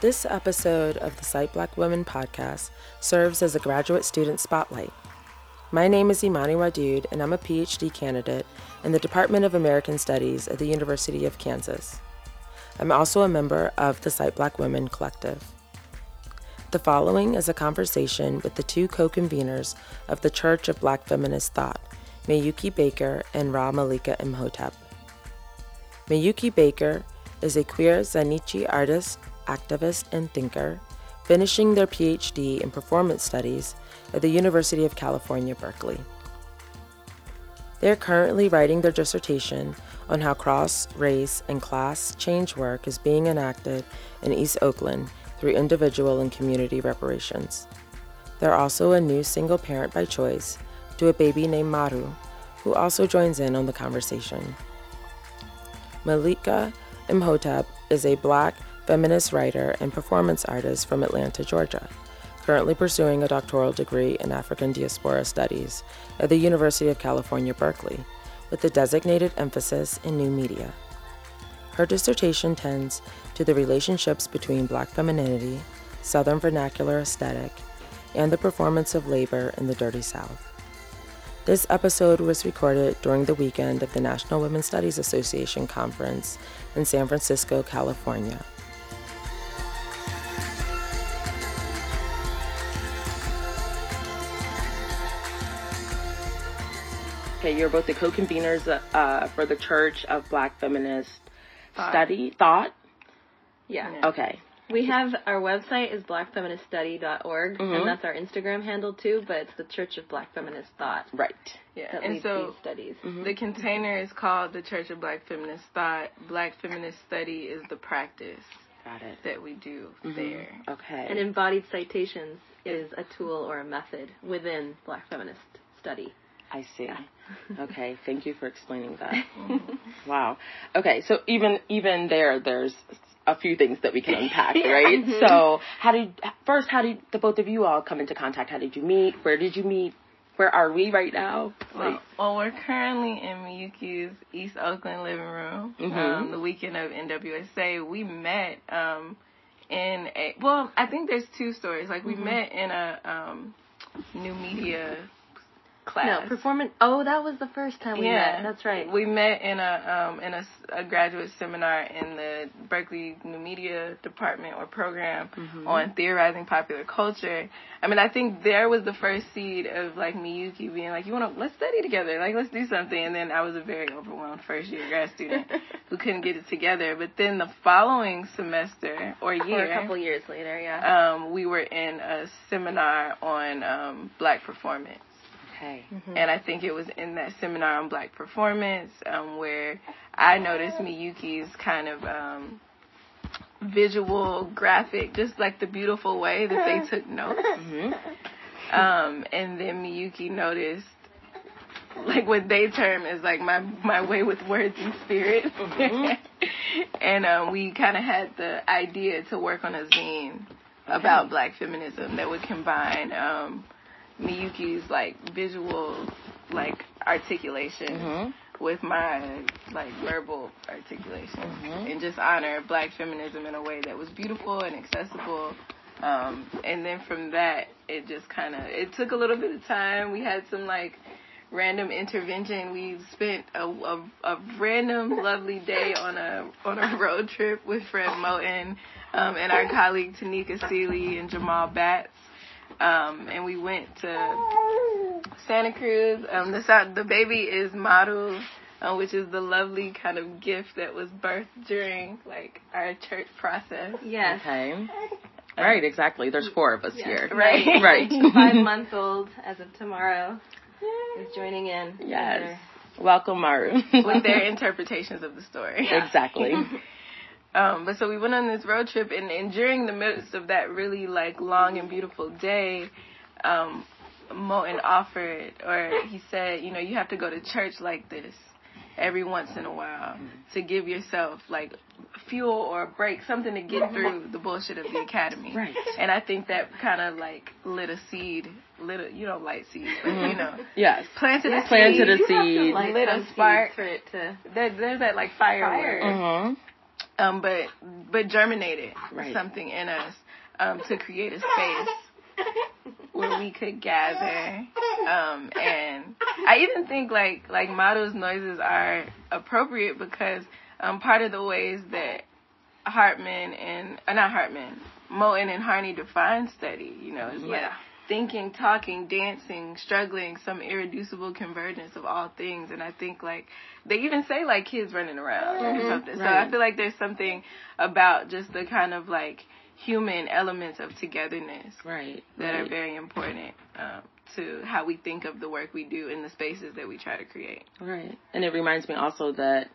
This episode of the Cite Black Women podcast serves as a graduate student spotlight. My name is Imani Wadud, and I'm a PhD candidate in the Department of American Studies at the University of Kansas. I'm also a member of the Cite Black Women Collective. The following is a conversation with the two co conveners of the Church of Black Feminist Thought, Miyuki Baker and Ra Malika Imhotep. Miyuki Baker is a queer Zainichi artist, activist, and thinker, finishing their PhD in performance studies at the University of California, Berkeley. They are currently writing their dissertation on how cross, race, and class change work is being enacted in East Oakland through individual and community reparations. They're also a new single parent by choice to a baby named Maru, who also joins in on the conversation. Malika Imhotep is a black feminist writer and performance artist from Atlanta, Georgia, currently pursuing a doctoral degree in African Diaspora Studies at the University of California, Berkeley, with a designated emphasis in new media. Her dissertation tends to the relationships between Black femininity, Southern vernacular aesthetic, and the performance of labor in the Dirty South. This episode was recorded during the weekend of the National Women's Studies Association Conference in San Francisco, California. Okay, you're both the co-conveners uh, for the Church of Black Feminist Thought. Study Thought. Yeah. Okay, We have our website is blackfeministstudy.org Mhm. and that's our Instagram handle too, but it's the Church of Black Feminist Thought right. Yeah, that and leads so these studies. the container is called the Church of Black Feminist Thought. Black Feminist Study is the practice Got it. that we do Mhm. there. Okay. And embodied citations is a tool or a method within Black Feminist Study. I see. Okay, thank you for explaining that. wow. Okay, so even even there, there's a few things that we can unpack, right? So, how did first? How did the both of you all come into contact? How did you meet? Where did you meet? Where are we right now? Well, well, we're currently in Miyuki's East Oakland living room. Mhm. Um, the weekend of NWSA, we met um, in a. Well, I think there's two stories. Like we met in a um, new media class. No, performance. Oh, that was the first time we met. That's right. We met in a um, in a, a graduate seminar in the Berkeley New Media Department or program Mm-hmm. on theorizing popular culture. I mean, I think there was the first seed of like Miyuki being like, "You want to let's study together, like let's do something." And then I was a very overwhelmed first year grad student who couldn't get it together. But then the following semester or Or year, a couple years later, yeah. um, we were in a seminar on um, black performance. Okay. And I think it was in that seminar on black performance um, where I noticed Miyuki's kind of um, visual, graphic, just like the beautiful way that they took notes. hmm Um, and then Miyuki noticed like what they term is like my my way with words and spirit. and um, we kind of had the idea to work on a zine about black feminism that would combine um, Miyuki's like visual like articulation Mhm. with my like verbal articulation Mhm. and just honor black feminism in a way that was beautiful and accessible um, and then from that it just kind of it took a little bit of time we had some like random intervention we spent a, a, a random lovely day on a on a road trip with fred moten um, and our colleague tanika seeley and jamal batts um, and we went to Santa Cruz. Um, the the baby is Maru, uh, which is the lovely kind of gift that was birthed during like our church process. yes. Okay. Right. Exactly. There's four of us Yes, here. Right. Right. Five months old as of tomorrow is joining in. Yes. Welcome, Maru. with their interpretations of the story. exactly. Um, but so we went on this road trip, and, and during the midst of that really like long and beautiful day, um, Moten offered, or he said, you know, you have to go to church like this every once in a while to give yourself like fuel or a break, something to get through the bullshit of the academy. Right. And I think that kind of like lit a seed, lit a, you don't light seeds, but you know, Yes. planted a Planted a seed. seed. Like Lit a some spark. for it to there, there's that like fire. Fire. word. Um, but but germinated Right. something in us um, to create a space where we could gather. Um, and I even think like like Maru's noises are appropriate because um, part of the ways that Hartman and uh, not Hartman, Moten and Harney define study, you know, is like Yeah. Thinking, talking, dancing, struggling, some irreducible convergence of all things. And I think like they even say like kids running around or something. So right. I feel like there's something about just the kind of like human elements of togetherness Right. that right. are very important um, to how we think of the work we do in the spaces that we try to create. Right. And it reminds me also that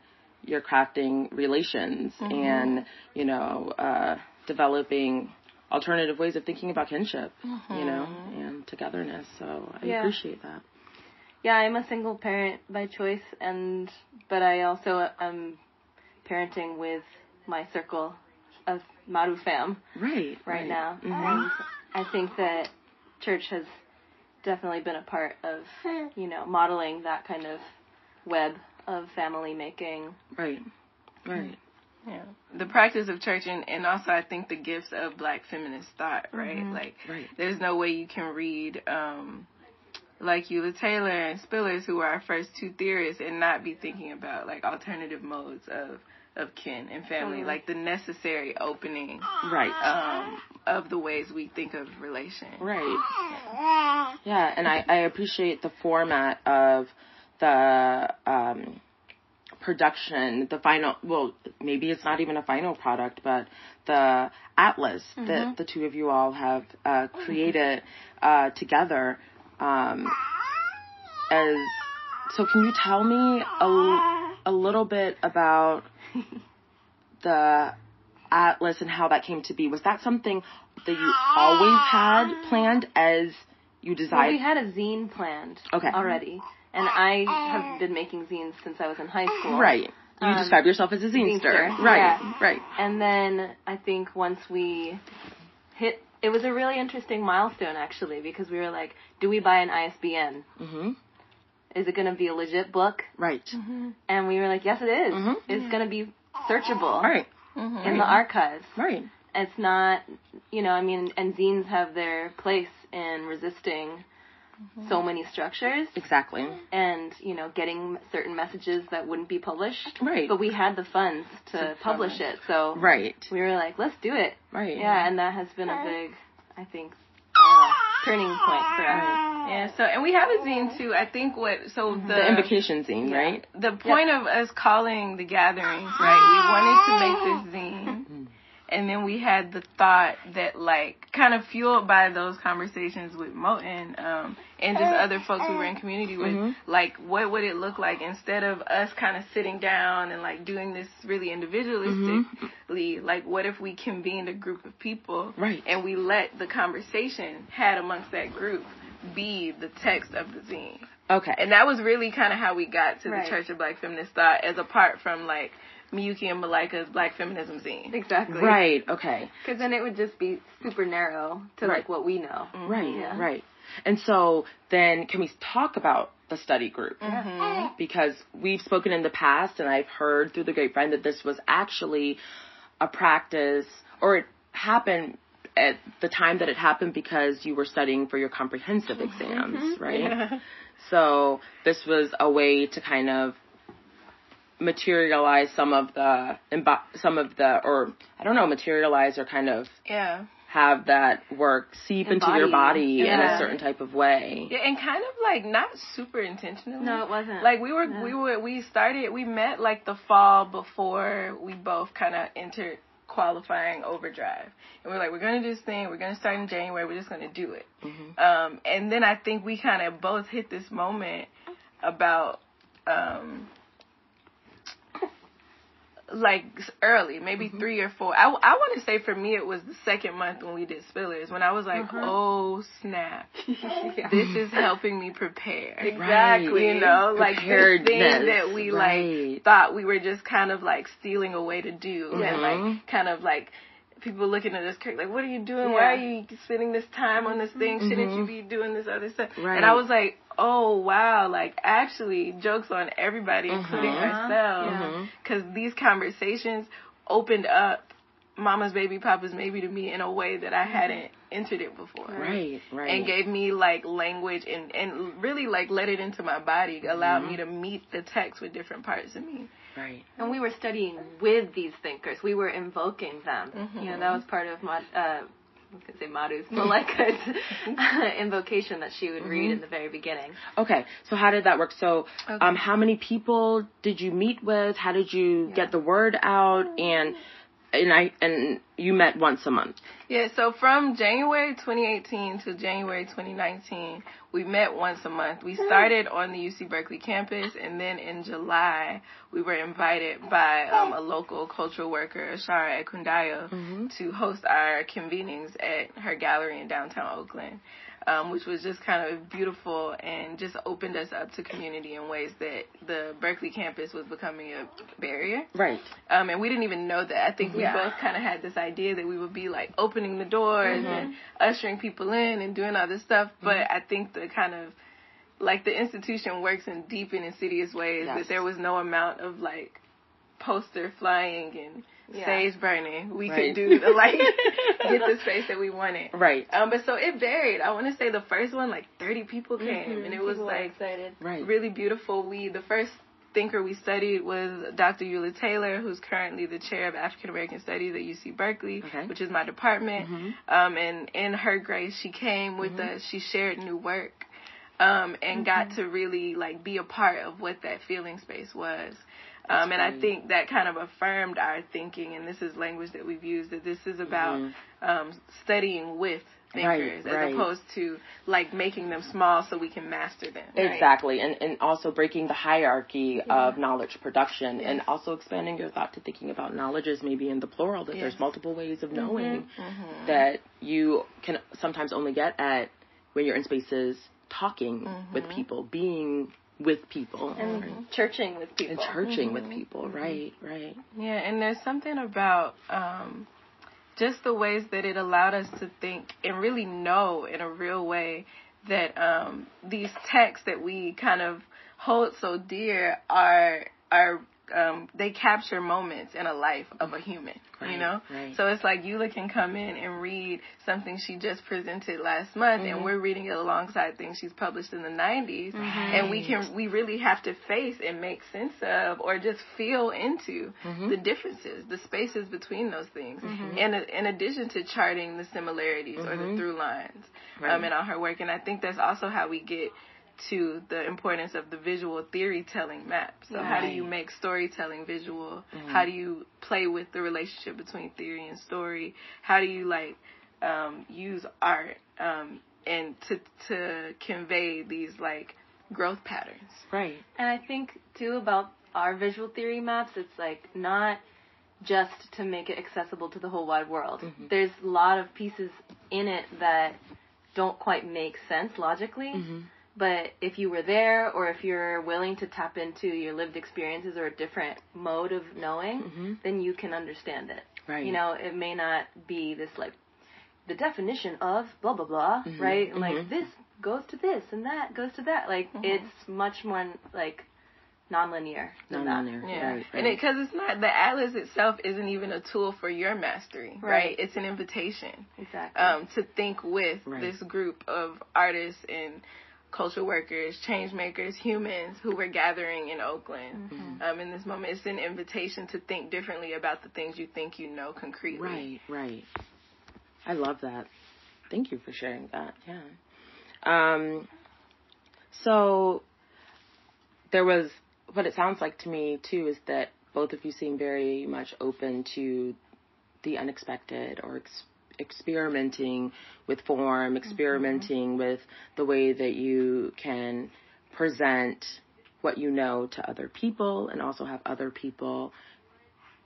you're crafting relations and, you know, uh, developing alternative ways of thinking about kinship, you know, and togetherness. So I Yeah. appreciate that. Yeah, I'm a single parent by choice, and but I also am parenting with my circle of Maru fam Right. right, now, Mhm. and I think that church has definitely been a part of you know modeling that kind of web of family making. Right. Right. Yeah. The practice of church and, and also I think the gifts of black feminist thought, right? Like Right. there's no way you can read um like Ula Taylor and Spillers who were our first two theorists and not be thinking about like alternative modes of of kin and family, Totally. like the necessary opening Right. um of the ways we think of relation. Right. Yeah, and I, I appreciate the format of the um, production, the final, well, maybe it's not even a final product, but the atlas that the two of you all have uh, created uh, together. Um, as so, can you tell me a, a little bit about the atlas and how that came to be? Was that something that you always had planned as you Well, we had a zine planned Okay. already, and I have been making zines since I was in high school. right. You Um, describe yourself as a zinester. zinester, Right. yeah. Right. And then I think once we hit, it was a really interesting milestone actually because we were like, do we buy an ISBN? hmm Is it going to be a legit book? Right. Mhm. And we were like, yes, it is. Mhm. It's going to be searchable Right. in the archives. Right. It's not, you know, I mean, and zines have their place in resisting so many structures Exactly. and, you know, getting certain messages that wouldn't be published. Right. But we had the funds to publish it, so Right. we were like, let's do it. Right. Yeah, and that has been a big, I think, uh, turning point for us. Yeah, so and we have a zine too. I think what so the The invocation zine, right? the point of us calling the gatherings, right? We wanted to make this zine. And then we had the thought that like kind of fueled by those conversations with Moten, um, and just other folks we were in community with, like what would it look like instead of us kind of sitting down and like doing this really individualistically, like what if we convened a group of people Right. and we let the conversation had amongst that group be the text of the zine. Okay. And that was really kind of how we got to Right. the Church of Black Feminist Thought, as apart from like Miyuki and Malika's Black Feminism zine. Exactly. right. Okay. Because then it would just be super narrow to Right. like what we know. Mm-hmm. Right. Yeah. Right. And so then can we talk about the study group? Mm-hmm. Because we've spoken in the past and I've heard through the grapevine that this was actually a practice or it happened at the time that it happened because you were studying for your comprehensive exams, mm-hmm. right? So this was a way to kind of materialize some of the some of the or I don't know materialize or kind of Yeah. have that work seep into your Embody. body in a certain type of way. Yeah, and kind of like not super intentionally. No, it wasn't. Like we were, Yeah. we were, we started, we met like the fall before we both kind of entered qualifying overdrive, and we're like, we're gonna do this thing, we're gonna start in January, we're just gonna do it. Um, and then I think we kind of both hit this moment about, um, like early, maybe mm-hmm. three or four. I, I want to say for me it was the second month when we did Spillers when I was like, mm-hmm. oh snap, this is helping me prepare. Exactly. You know, like this thing that we right. like thought we were just kind of like stealing away to do, and Mhm. like mm-hmm. kind of like people looking at us like, what are you doing? Why are you spending this time on this thing? Shouldn't you be doing this other stuff? Right. And I was like, oh wow, like actually, jokes on everybody, including Mhm. ourselves, Mhm. because these conversations opened up mama's baby papa's maybe to me in a way that I hadn't entered it before. Right, right. And gave me like language and and really like let it into my body, allowed me to meet the text with different parts of me. right. And we were studying with these thinkers. We were invoking them. You know, that was part of my, uh, I was going to say Madhu's, Malika's invocation that she would read in the very beginning. Okay, so how did that work? So, Okay. um, how many people did you meet with? How did you get the word out? And and I and you met once a month. Yeah, so from January 2018 to January 2019, we met once a month. We started on the UC Berkeley campus, and then in July, we were invited by um, a local cultural worker, Ashara Ekundayo, to host our convenings at her gallery in downtown Oakland. Um, which was just kind of beautiful and just opened us up to community in ways that the Berkeley campus was becoming a barrier. Right. Um, and we didn't even know that. I think we Yeah. both kind of had this idea that we would be like opening the doors and ushering people in and doing all this stuff. But I think the kind of like the institution works in deep and insidious ways Yes. that there was no amount of like poster flying and Yeah. sage burning we Right. could do to like get the space that we wanted. Right. Um, but so it varied. I want to say the first one like 30 people came and it was People like excited. Right. really beautiful. We the first thinker we studied was Dr. Ula Taylor, who's currently the chair of African American Studies at UC Berkeley, Okay. which is my department. Um, and in her grace, she came with Mm-hmm. us. She shared new work, um, and got to really like be a part of what that feeling space was. Um, and I think that kind of affirmed our thinking, and this is language that we've used, that this is about um, studying with Mm-hmm. Right, thinkers as right. opposed to like making them small so we can master them. right? Exactly, and and also breaking the hierarchy of knowledge production, and also expanding your thought to thinking about knowledges maybe in the plural. That there's multiple ways of knowing that you can sometimes only get at when you're in spaces talking with people, being with people, And churching with people. and people. churching with people. Right, right. Yeah, and there's something about um, just the ways that it allowed us to think and really know in a real way that um, these texts that we kind of hold so dear are are um, they capture moments in a life of a human, you know. right. So it's like Ula can come in and read something she just presented last month, Mm-hmm. and we're reading it alongside things she's published in the '90s, and we can we really have to face and make sense of, or just feel into Mm-hmm. the differences, the spaces between those things, and in addition to charting the similarities or the through lines Mm-hmm. Right. um, in all her work, and I think that's also how we get to the importance of the visual theory telling map. So how do you make storytelling visual? Mm-hmm. How do you play with the relationship between theory and story? How do you like um, use art um, and to to convey these like growth patterns? Right. And I think too about our visual theory maps, it's like not just to make it accessible to the whole wide world. There's a lot of pieces in it that don't quite make sense logically. But if you were there or if you're willing to tap into your lived experiences or a different mode of knowing, mm-hmm. then you can understand it. Right. You know, it may not be this like the definition of blah blah blah, mm-hmm. right? And Like mm-hmm. this goes to this and that goes to that. Like it's much more like nonlinear than that. Non-linear. Yeah, Right, and right. because it's not the atlas itself isn't even a tool for your mastery, right? Right. It's an invitation Exactly. um, to think with Right. this group of artists and cultural workers, change makers, humans who were gathering in Oakland Mm-hmm. um, in this moment. It's an invitation to think differently about the things you think you know concretely. Right, right. I love that. Thank you for sharing that. Yeah. Um, so there was what it sounds like to me too is that both of you seem very much open to the unexpected or ex- experimenting with form, experimenting with the way that you can present what you know to other people and also have other people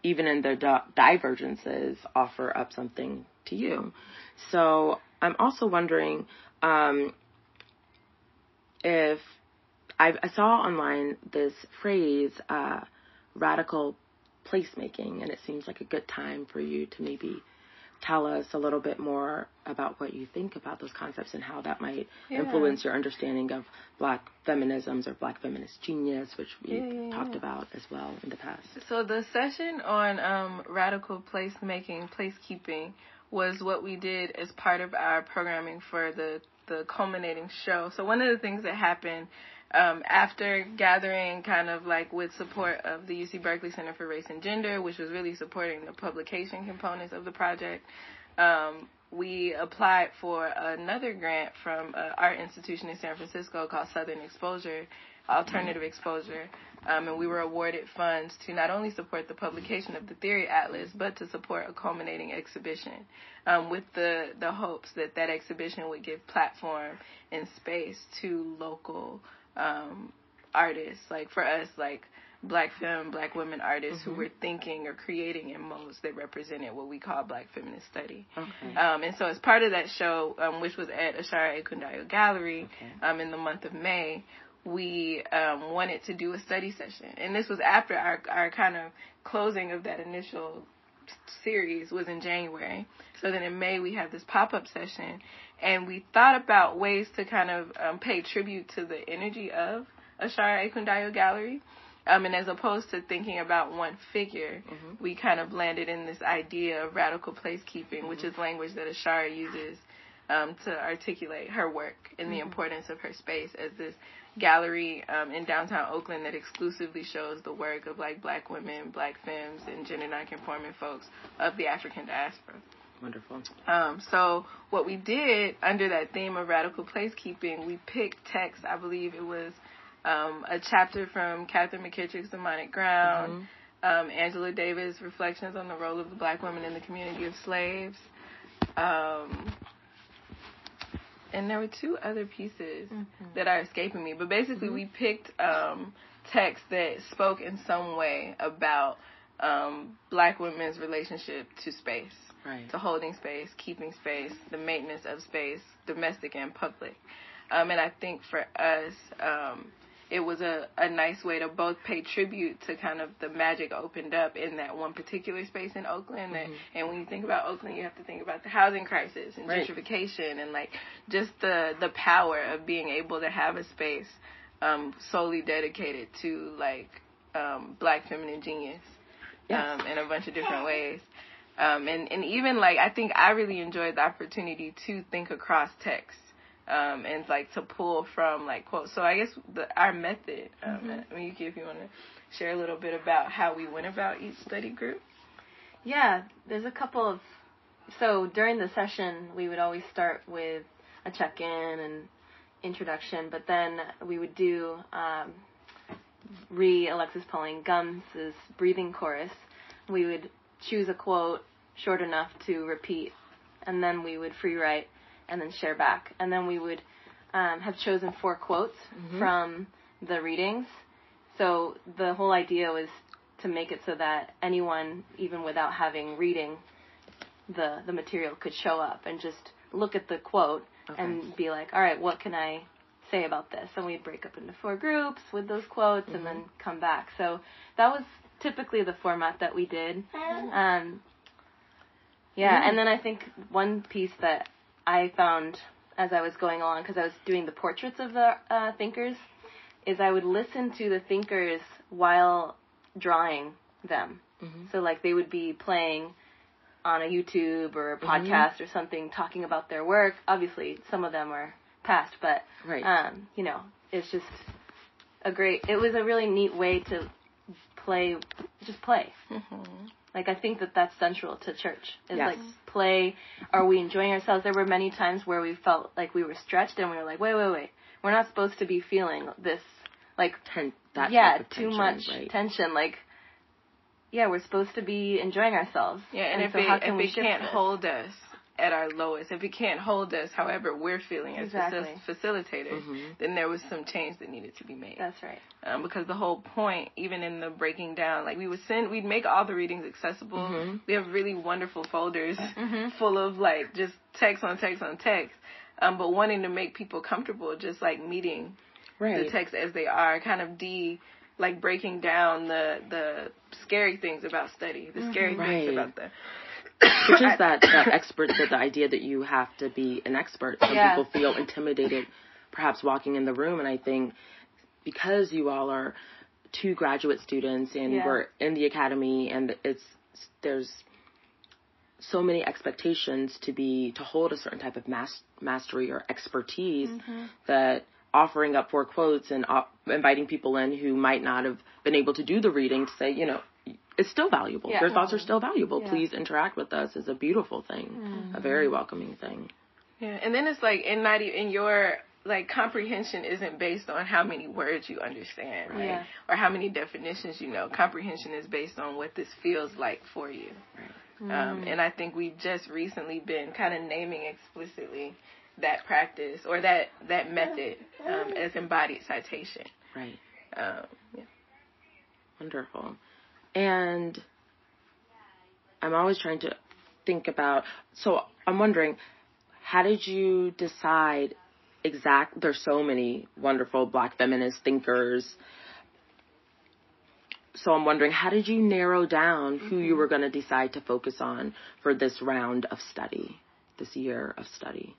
even in their di- divergences, offer up something to you. So I'm also wondering um, if I, I saw online this phrase, uh, radical placemaking, and it seems like a good time for you to maybe tell us a little bit more about what you think about those concepts and how that might Yeah. influence your understanding of black feminisms or black feminist genius, which we Yeah, talked about as well in the past. So the session on um, radical placemaking, placekeeping, was what we did as part of our programming for the the culminating show. So one of the things that happened um, after gathering, kind of like with support of the UC Berkeley Center for Race and Gender, which was really supporting the publication components of the project. Um, we applied for another grant from an art institution in San Francisco called Southern Exposure, Alternative Exposure, um, and we were awarded funds to not only support the publication of the Theory Atlas, but to support a culminating exhibition, um, with the the hopes that that exhibition would give platform and space to local um, artists, like for us, like black femme, black women artists who were thinking or creating in modes that represented what we call black feminist study. Okay. Um, and so as part of that show, um, which was at Ashara Ekundayo Gallery Okay. um, in the month of May, we um, wanted to do a study session. And this was after our, our kind of closing of that initial series was in January. So then in May we have this pop-up session and we thought about ways to kind of um, pay tribute to the energy of Ashara Ekundayo Gallery. Um, and as opposed to thinking about one figure, we kind of landed in this idea of radical placekeeping, which is language that Ashara uses um, to articulate her work and the importance of her space as this gallery um, in downtown Oakland that exclusively shows the work of like black women, black femmes, and gender nonconforming folks of the African diaspora. Wonderful. Um, so what we did under that theme of radical placekeeping, we picked text. I believe it was um, a chapter from Katherine McKittrick's Demonic Ground, um, Angela Davis' Reflections on the Role of the Black Woman in the Community of Slaves. Um, and there were two other pieces that are escaping me, but basically we picked um, texts that spoke in some way about um, black women's relationship to space Right. to holding space, keeping space, the maintenance of space, domestic and public. Um, and I think for us, um, it was a, a nice way to both pay tribute to kind of the magic opened up in that one particular space in Oakland. That, and when you think about Oakland, you have to think about the housing crisis and Right. gentrification and like just the the power of being able to have a space um, solely dedicated to like um, black feminine genius Yes. um, in a bunch of different ways. Um, and, and even like I think I really enjoyed the opportunity to think across text um, and like to pull from like quotes. So I guess the, our method. Um, I mean, if you want to share a little bit about how we went about each study group. Yeah, there's a couple of. So during the session, we would always start with a check in and introduction, but then we would do um, re Alexis Pauline Gumbs's breathing chorus. We would choose a quote short enough to repeat, and then we would free write and then share back. And then we would um, have chosen four quotes from the readings. So the whole idea was to make it so that anyone, even without having reading the the material, could show up and just look at the quote and be like, all right, what can I say about this? And we'd break up into four groups with those quotes and then come back. So that was typically the format that we did. Um, yeah, and then I think one piece that I found as I was going along, because I was doing the portraits of the uh, thinkers, is I would listen to the thinkers while drawing them. So like they would be playing on a YouTube or a podcast or something talking about their work. Obviously, some of them are past, but Right. um, you know, it's just a great. It was a really neat way to play, just play. Like I think that that's central to church. Is Yes. like play. Are we enjoying ourselves? There were many times where we felt like we were stretched, and we were like, wait, wait, wait. We're not supposed to be feeling this. Like Ten, that yeah, type of too tension, much right? tension. Like yeah, we're supposed to be enjoying ourselves. Yeah, and, if so it how can if we it can't this? hold us at our lowest, if it can't hold us, however we're feeling as Exactly. facil- facilitators, then there was some change that needed to be made. That's right. um, because the whole point, even in the breaking down, like we would send, we'd make all the readings accessible. Mm-hmm. We have really wonderful folders full of like just text on text on text, um, but wanting to make people comfortable, just like meeting Right. the text as they are, kind of de like breaking down the the scary things about study, the scary Right. things about the Which is that, that expert, that the idea that you have to be an expert. Some Yeah. people feel intimidated, perhaps walking in the room, and I think because you all are two graduate students and Yeah. we're in the academy, and it's there's so many expectations to be to hold a certain type of mas- mastery or expertise mm-hmm. that offering up four quotes and op- inviting people in who might not have been able to do the reading to say, you know, it's still valuable. Yeah. Your thoughts are still valuable. Yeah. Please interact with us is a beautiful thing, a very welcoming thing. Yeah, and then it's like, and not even your like comprehension isn't based on how many words you understand, right? Yeah. Or how many definitions you know. Comprehension is based on what this feels like for you. Um, and I think we've just recently been kind of naming explicitly that practice or that that method um, as embodied citation. Right. Um, yeah. Wonderful. And I'm always trying to think about, so I'm wondering, how did you decide exact, there's so many wonderful black feminist thinkers. So I'm wondering, how did you narrow down who you were going to decide to focus on for this round of study, this year of study?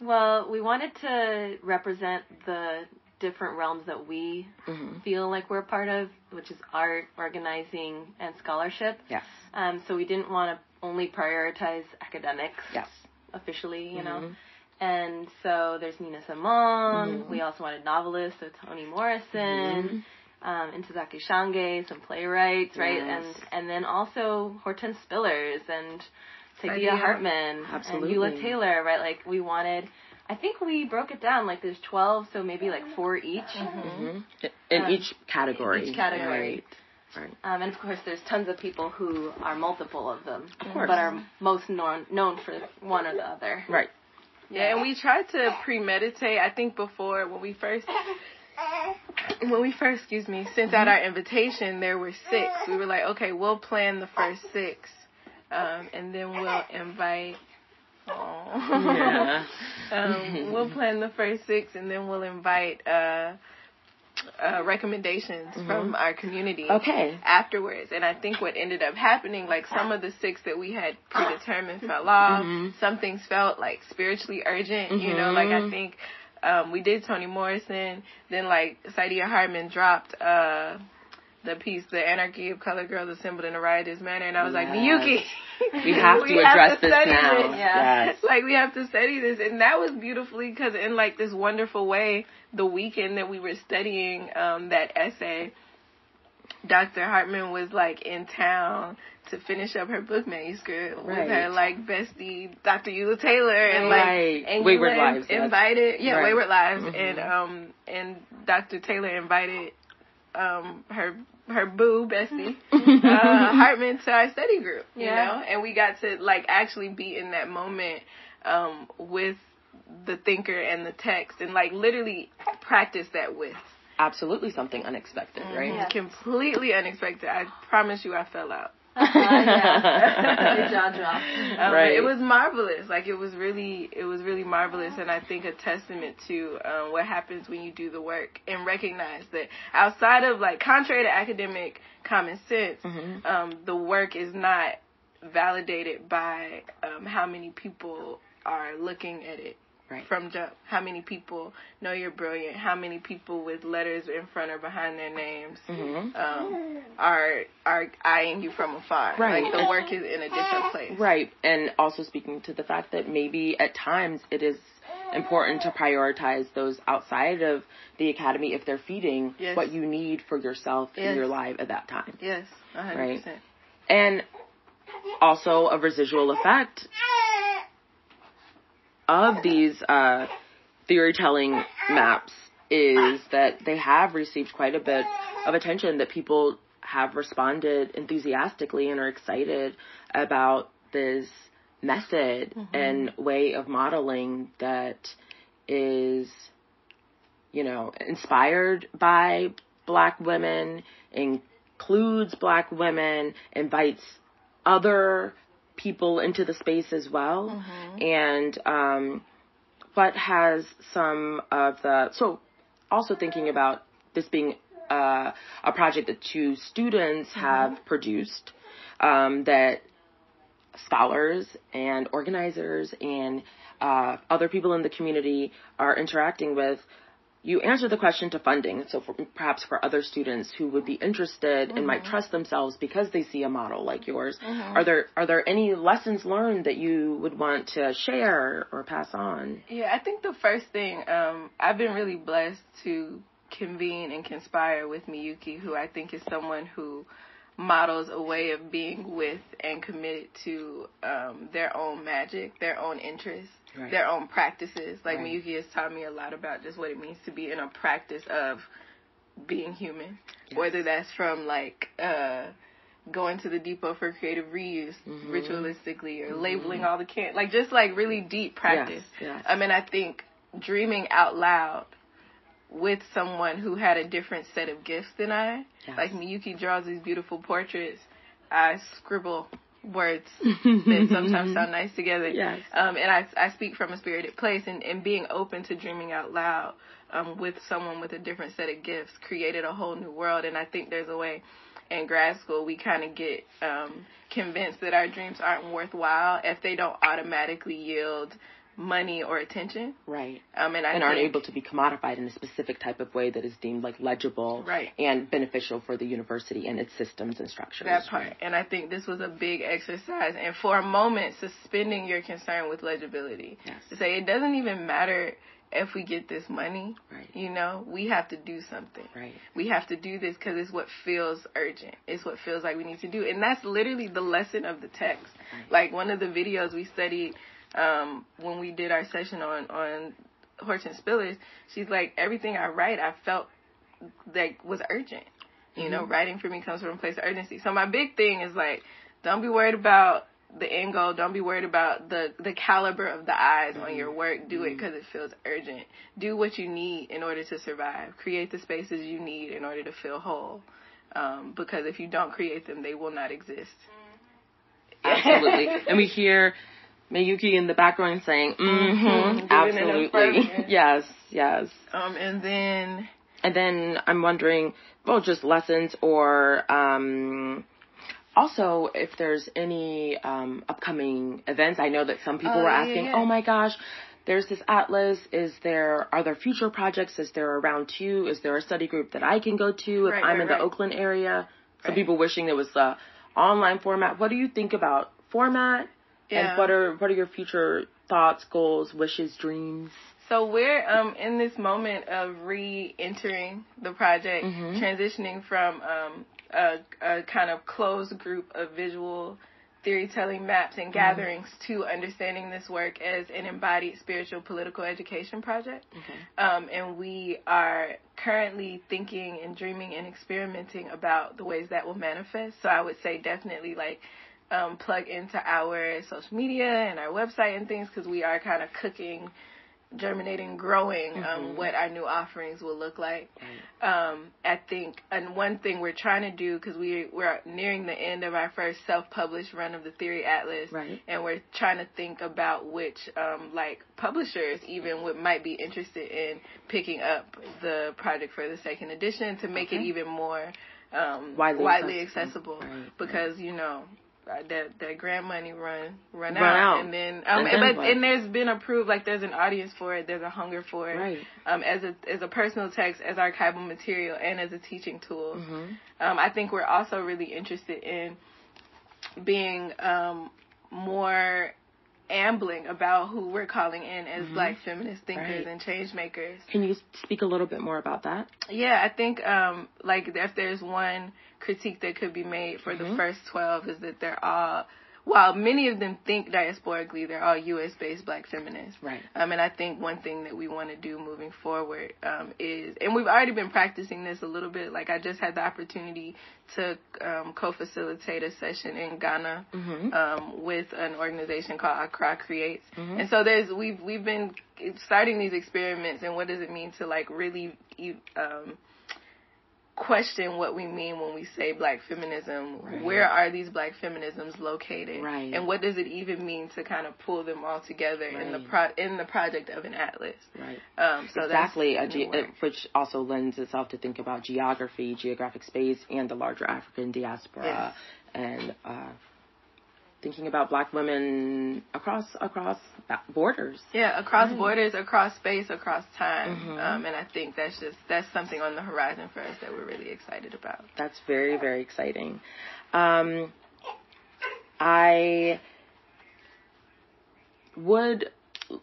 Well, we wanted to represent the different realms that we Mm-hmm. feel like we're part of, which is art, organizing, and scholarship. Yes. Um, so we didn't want to only prioritize academics Yes. officially, you know. Mhm. And so there's Nina Simone. Mhm. We also wanted novelists, so Toni Morrison, Mhm. um, Ntozake Shange, some playwrights, right? And and then also Hortense Spillers and. Saidiya Hartman Absolutely. and Ula Taylor, right? Like we wanted. I think we broke it down like there's 12, so maybe like four each. Mhm. In Um, each category. each category. Right. Right. Um, and of course, there's tons of people who are multiple of them, course. but are most known known for one or the other. Right. Yeah, and we tried to premeditate. I think before when we first when we first, excuse me, sent out our invitation, there were six. We were like, okay, we'll plan the first six, um, and then we'll invite. Yeah. um, we'll plan the first six, and then we'll invite uh, uh, recommendations from our community Okay. afterwards. And I think what ended up happening, like some of the six that we had predetermined fell off. Mhm. Some things felt like spiritually urgent. You know, like I Mhm. think um, we did Toni Morrison. Then like Saidiya Hartman dropped uh, the piece, "The Anarchy of Color Girls Assembled in a Riotous Manner," and I was like, Miyuki. We have to address this study now. this. Yeah. Yes. like we have to study this and that was beautifully because in like this wonderful way the weekend that we were studying um that essay dr hartman was like in town to finish up her book manuscript with her like bestie dr ula taylor and like Right. and Wayward Eula Lives, yes. invited yeah Right. wayward lives Mhm. and um and dr taylor invited um her her boo bestie uh, Hartman to our study group, you Yeah. know, and we got to like actually be in that moment um, with the thinker and the text, and like literally practice that with. Absolutely something unexpected, right? Yeah. Completely unexpected. I promise you, I fell out. Yeah. Your jaw dropped. Um, Right. It was marvelous. Like it was really, it was really marvelous, and I think a testament to um, what happens when you do the work and recognize that outside of like contrary to academic common sense, Mhm. um, the work is not validated by um, how many people are looking at it Right. from jump. How many people know you're brilliant? How many people with letters in front or behind their names Mhm. um, are are eyeing you from afar? Right. Like the work is in a different place. Right. And also speaking to the fact that maybe at times it is important to prioritize those outside of the academy if they're feeding Yes. what you need for yourself in your life at that time. Yes, a hundred Right. And also a residual effect of these uh, theory telling maps is that they have received quite a bit of attention that people have responded enthusiastically and are excited about this method and way of modeling that is you know inspired by black women includes black women invites other people into the space as well. And um but has some of the so also thinking about this being uh, a project that two students have produced um, that scholars and organizers and uh, other people in the community are interacting with, you answer the question to funding. So for, perhaps for other students who would be interested mm-hmm. and might mm-hmm. trust themselves because they see a model like yours, mm-hmm. are there are there any lessons learned that you would want to share or pass on? Yeah, I think the first thing um, I've been really blessed to convene and conspire with Miyuki, who I think is someone who models a way of being with and committed to um, their own magic, their own interests, right. their own practices. Like right. Miyuki has taught me a lot about just what it means to be in a practice of being human, yes. whether that's from like uh, going to the depot for creative reuse mm-hmm. ritualistically or mm-hmm. labeling all the can like just like really deep practice. Yes. Yes. I mean, I think dreaming out loud with someone who had a different set of gifts than I. Yes. Like Miyuki draws these beautiful portraits. I scribble words that sometimes sound nice together. Yes. Um, and I, I speak from a spirited place and, and being open to dreaming out loud um, with someone with a different set of gifts created a whole new world. And I think there's a way in grad school we kind of get um, convinced that our dreams aren't worthwhile if they don't automatically yield money or attention. Right. Um, and I and aren't able to be commodified in a specific type of way that is deemed like legible right. and beneficial for the university and its systems and structures. That part. And I think this was a big exercise. And for a moment, suspending your concern with legibility. Yes. To say it doesn't even matter if we get this money, right. you know, we have to do something. Right. We have to do this because it's what feels urgent. It's what feels like we need to do. And that's literally the lesson of the text. Right. Like one of the videos we studied um, when we did our session on on Hortense Spillers, she's like, everything I write, I felt like was urgent. You mm-hmm. know, writing for me comes from a place of urgency. So my big thing is like, don't be worried about the end goal. Don't be worried about the the caliber of the eyes mm-hmm. on your work. Do it because mm-hmm. it feels urgent. Do what you need in order to survive. Create the spaces you need in order to feel whole. Um, because if you don't create them, they will not exist. Absolutely. and we hear Miyuki in the background saying, mm-hmm, mm-hmm absolutely. yes, yes. Um, and then. And then I'm wondering, well, just lessons or, um, also if there's any, um, upcoming events. I know that some people uh, were asking, yeah, yeah. oh my gosh, there's this atlas. Is there, are there future projects? Is there a round two? Is there a study group that I can go to if right, I'm right, in the right. Oakland area? Some people wishing there was a online format. What do you think about format yeah. And what are what are your future thoughts, goals, wishes, dreams? So we're um, in this moment of re-entering the project, mm-hmm. transitioning from um, a, a, kind of closed group of visual theory telling maps and mm-hmm. gatherings mm-hmm. to understanding this work as an embodied spiritual political education project. Okay. Um, and we are currently thinking and dreaming and experimenting about the ways that will manifest. So I would say definitely like um, plug into our social media and our website and things because we are kind of cooking, germinating, growing um, mm-hmm. what our new offerings will look like. Um, I think, and one thing we're trying to do because we we're nearing the end of our first self-published run of the Theory Atlas, right. and we're trying to think about which um, like publishers even would might be interested in picking up the project for the second edition to make okay. it even more um, widely, widely accessible, accessible. Right. because you know that that grant money run run, run out. out. and then um and, then but and there's been approved like there's an audience for it there's a hunger for it right. um as a as a personal text as archival material and as a teaching tool mm-hmm. um I think we're also really interested in being um more ambling about who we're calling in as mm-hmm. black feminist thinkers right. and change makers. Can you speak a little bit more about that? Yeah, I think um like if there's one critique that could be made for mm-hmm. the first 12 is that they're all while many of them think diasporically, they're all U.S. based black feminists. Right. Um, and I think one thing that we want to do moving forward um, is, and we've already been practicing this a little bit. Like I just had the opportunity to um, co-facilitate a session in Ghana mm-hmm. um, with an organization called Accra Creates. Mm-hmm. And so there's we've we've been starting these experiments, and what does it mean to like really um, question what we mean when we say black feminism. Right. Where are these black feminisms located? Right. And what does it even mean to kind of pull them all together right. in the pro- in the project of an atlas? Right. Um, so exactly, ge- which also lends itself to think about geography, geographic space, and the larger African diaspora, yes. and uh, thinking about black women across across borders. Yeah, across right. borders, across space, across time. Mm-hmm. Um, and I think that's just that's something on the horizon for us that we're really excited about. That's very very exciting. Um, I would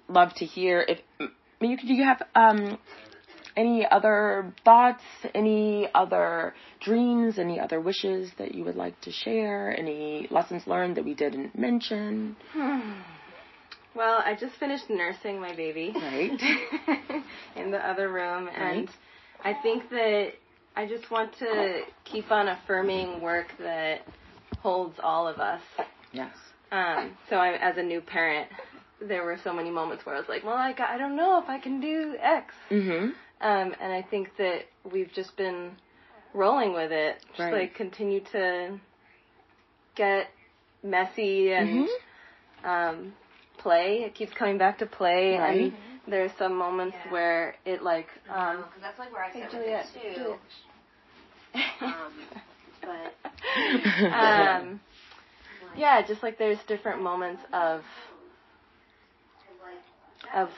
love to hear if you do you have um, any other thoughts, any other dreams, any other wishes that you would like to share, any lessons learned that we didn't mention? Well, I just finished nursing my baby. Right. in the other room. And I think that I just want to keep on affirming work that holds all of us. Yes. Um, so I, as a new parent, there were so many moments where I was like, well, I, I don't know if I can do X. Mm-hmm. Um, and I think that we've just been rolling with it. Just right. like continue to get messy and mm-hmm. um, play. It keeps coming back to play. Right. And there's some moments yeah. where it like um because that's like where I sit Juliet, with too. um, but um yeah, just like there's different moments of of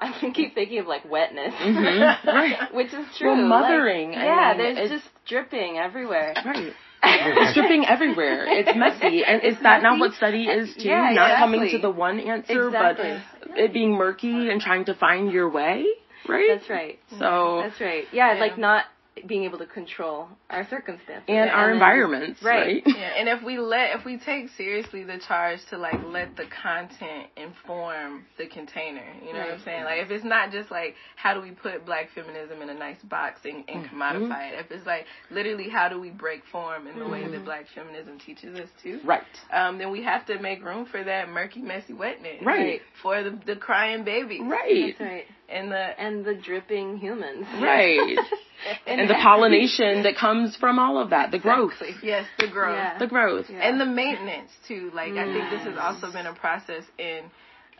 I can keep thinking of like wetness, mm-hmm. right? Which is true. Well, mothering. Like, yeah, I mean, there's just dripping everywhere. Right. it's dripping everywhere. It's messy, and is that not what study is too? Yeah, not exactly. coming to the one answer, exactly. but it being murky and trying to find your way. Right. That's right. So that's right. Yeah, yeah. like not being able to control our circumstances and, and our environments, right? right? Yeah, and if we let, if we take seriously the charge to like let the content inform the container, you know right. what I'm saying? Like if it's not just like how do we put black feminism in a nice box and, and mm-hmm. commodify it, if it's like literally how do we break form in the mm-hmm. way that black feminism teaches us to, right? Um, then we have to make room for that murky, messy wetness, right? right? For the the crying baby, right? That's right. And the and the dripping humans, right? and, and the pollination that comes from all of that, the growth. Yes, the growth. Yeah. The growth. Yeah. And the maintenance too. Like I think this has also been a process in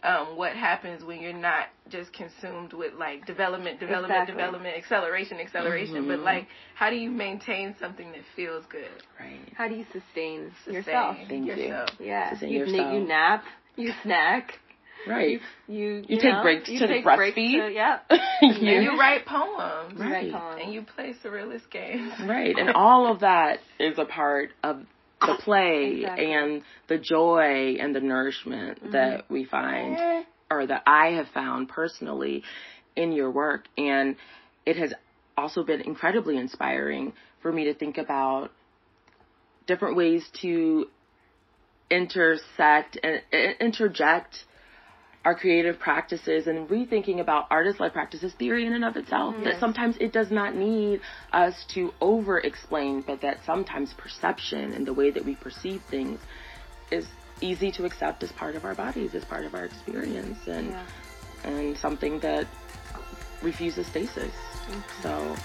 um, what happens when you're not just consumed with like development, development, exactly. development, acceleration, acceleration, mm-hmm. but like how do you maintain something that feels good? Right. How do you sustain, sustain yourself? Thank yourself. you. Yeah. Sustain you, yourself. you nap, you snack. Right. You you, you, you take know, breaks you to take breastfeed. To, yeah. you, you write poems. Right. Write. And you play surrealist games. Right. And all of that is a part of the play exactly. and the joy and the nourishment mm-hmm. that we find or that I have found personally in your work. And it has also been incredibly inspiring for me to think about different ways to intersect and interject our creative practices and rethinking about artist-led practices theory in and of itself. Yes. That sometimes it does not need us to over-explain, but that sometimes perception and the way that we perceive things is easy to accept as part of our bodies, as part of our experience, and yeah. and something that refuses stasis. Mm-hmm. So.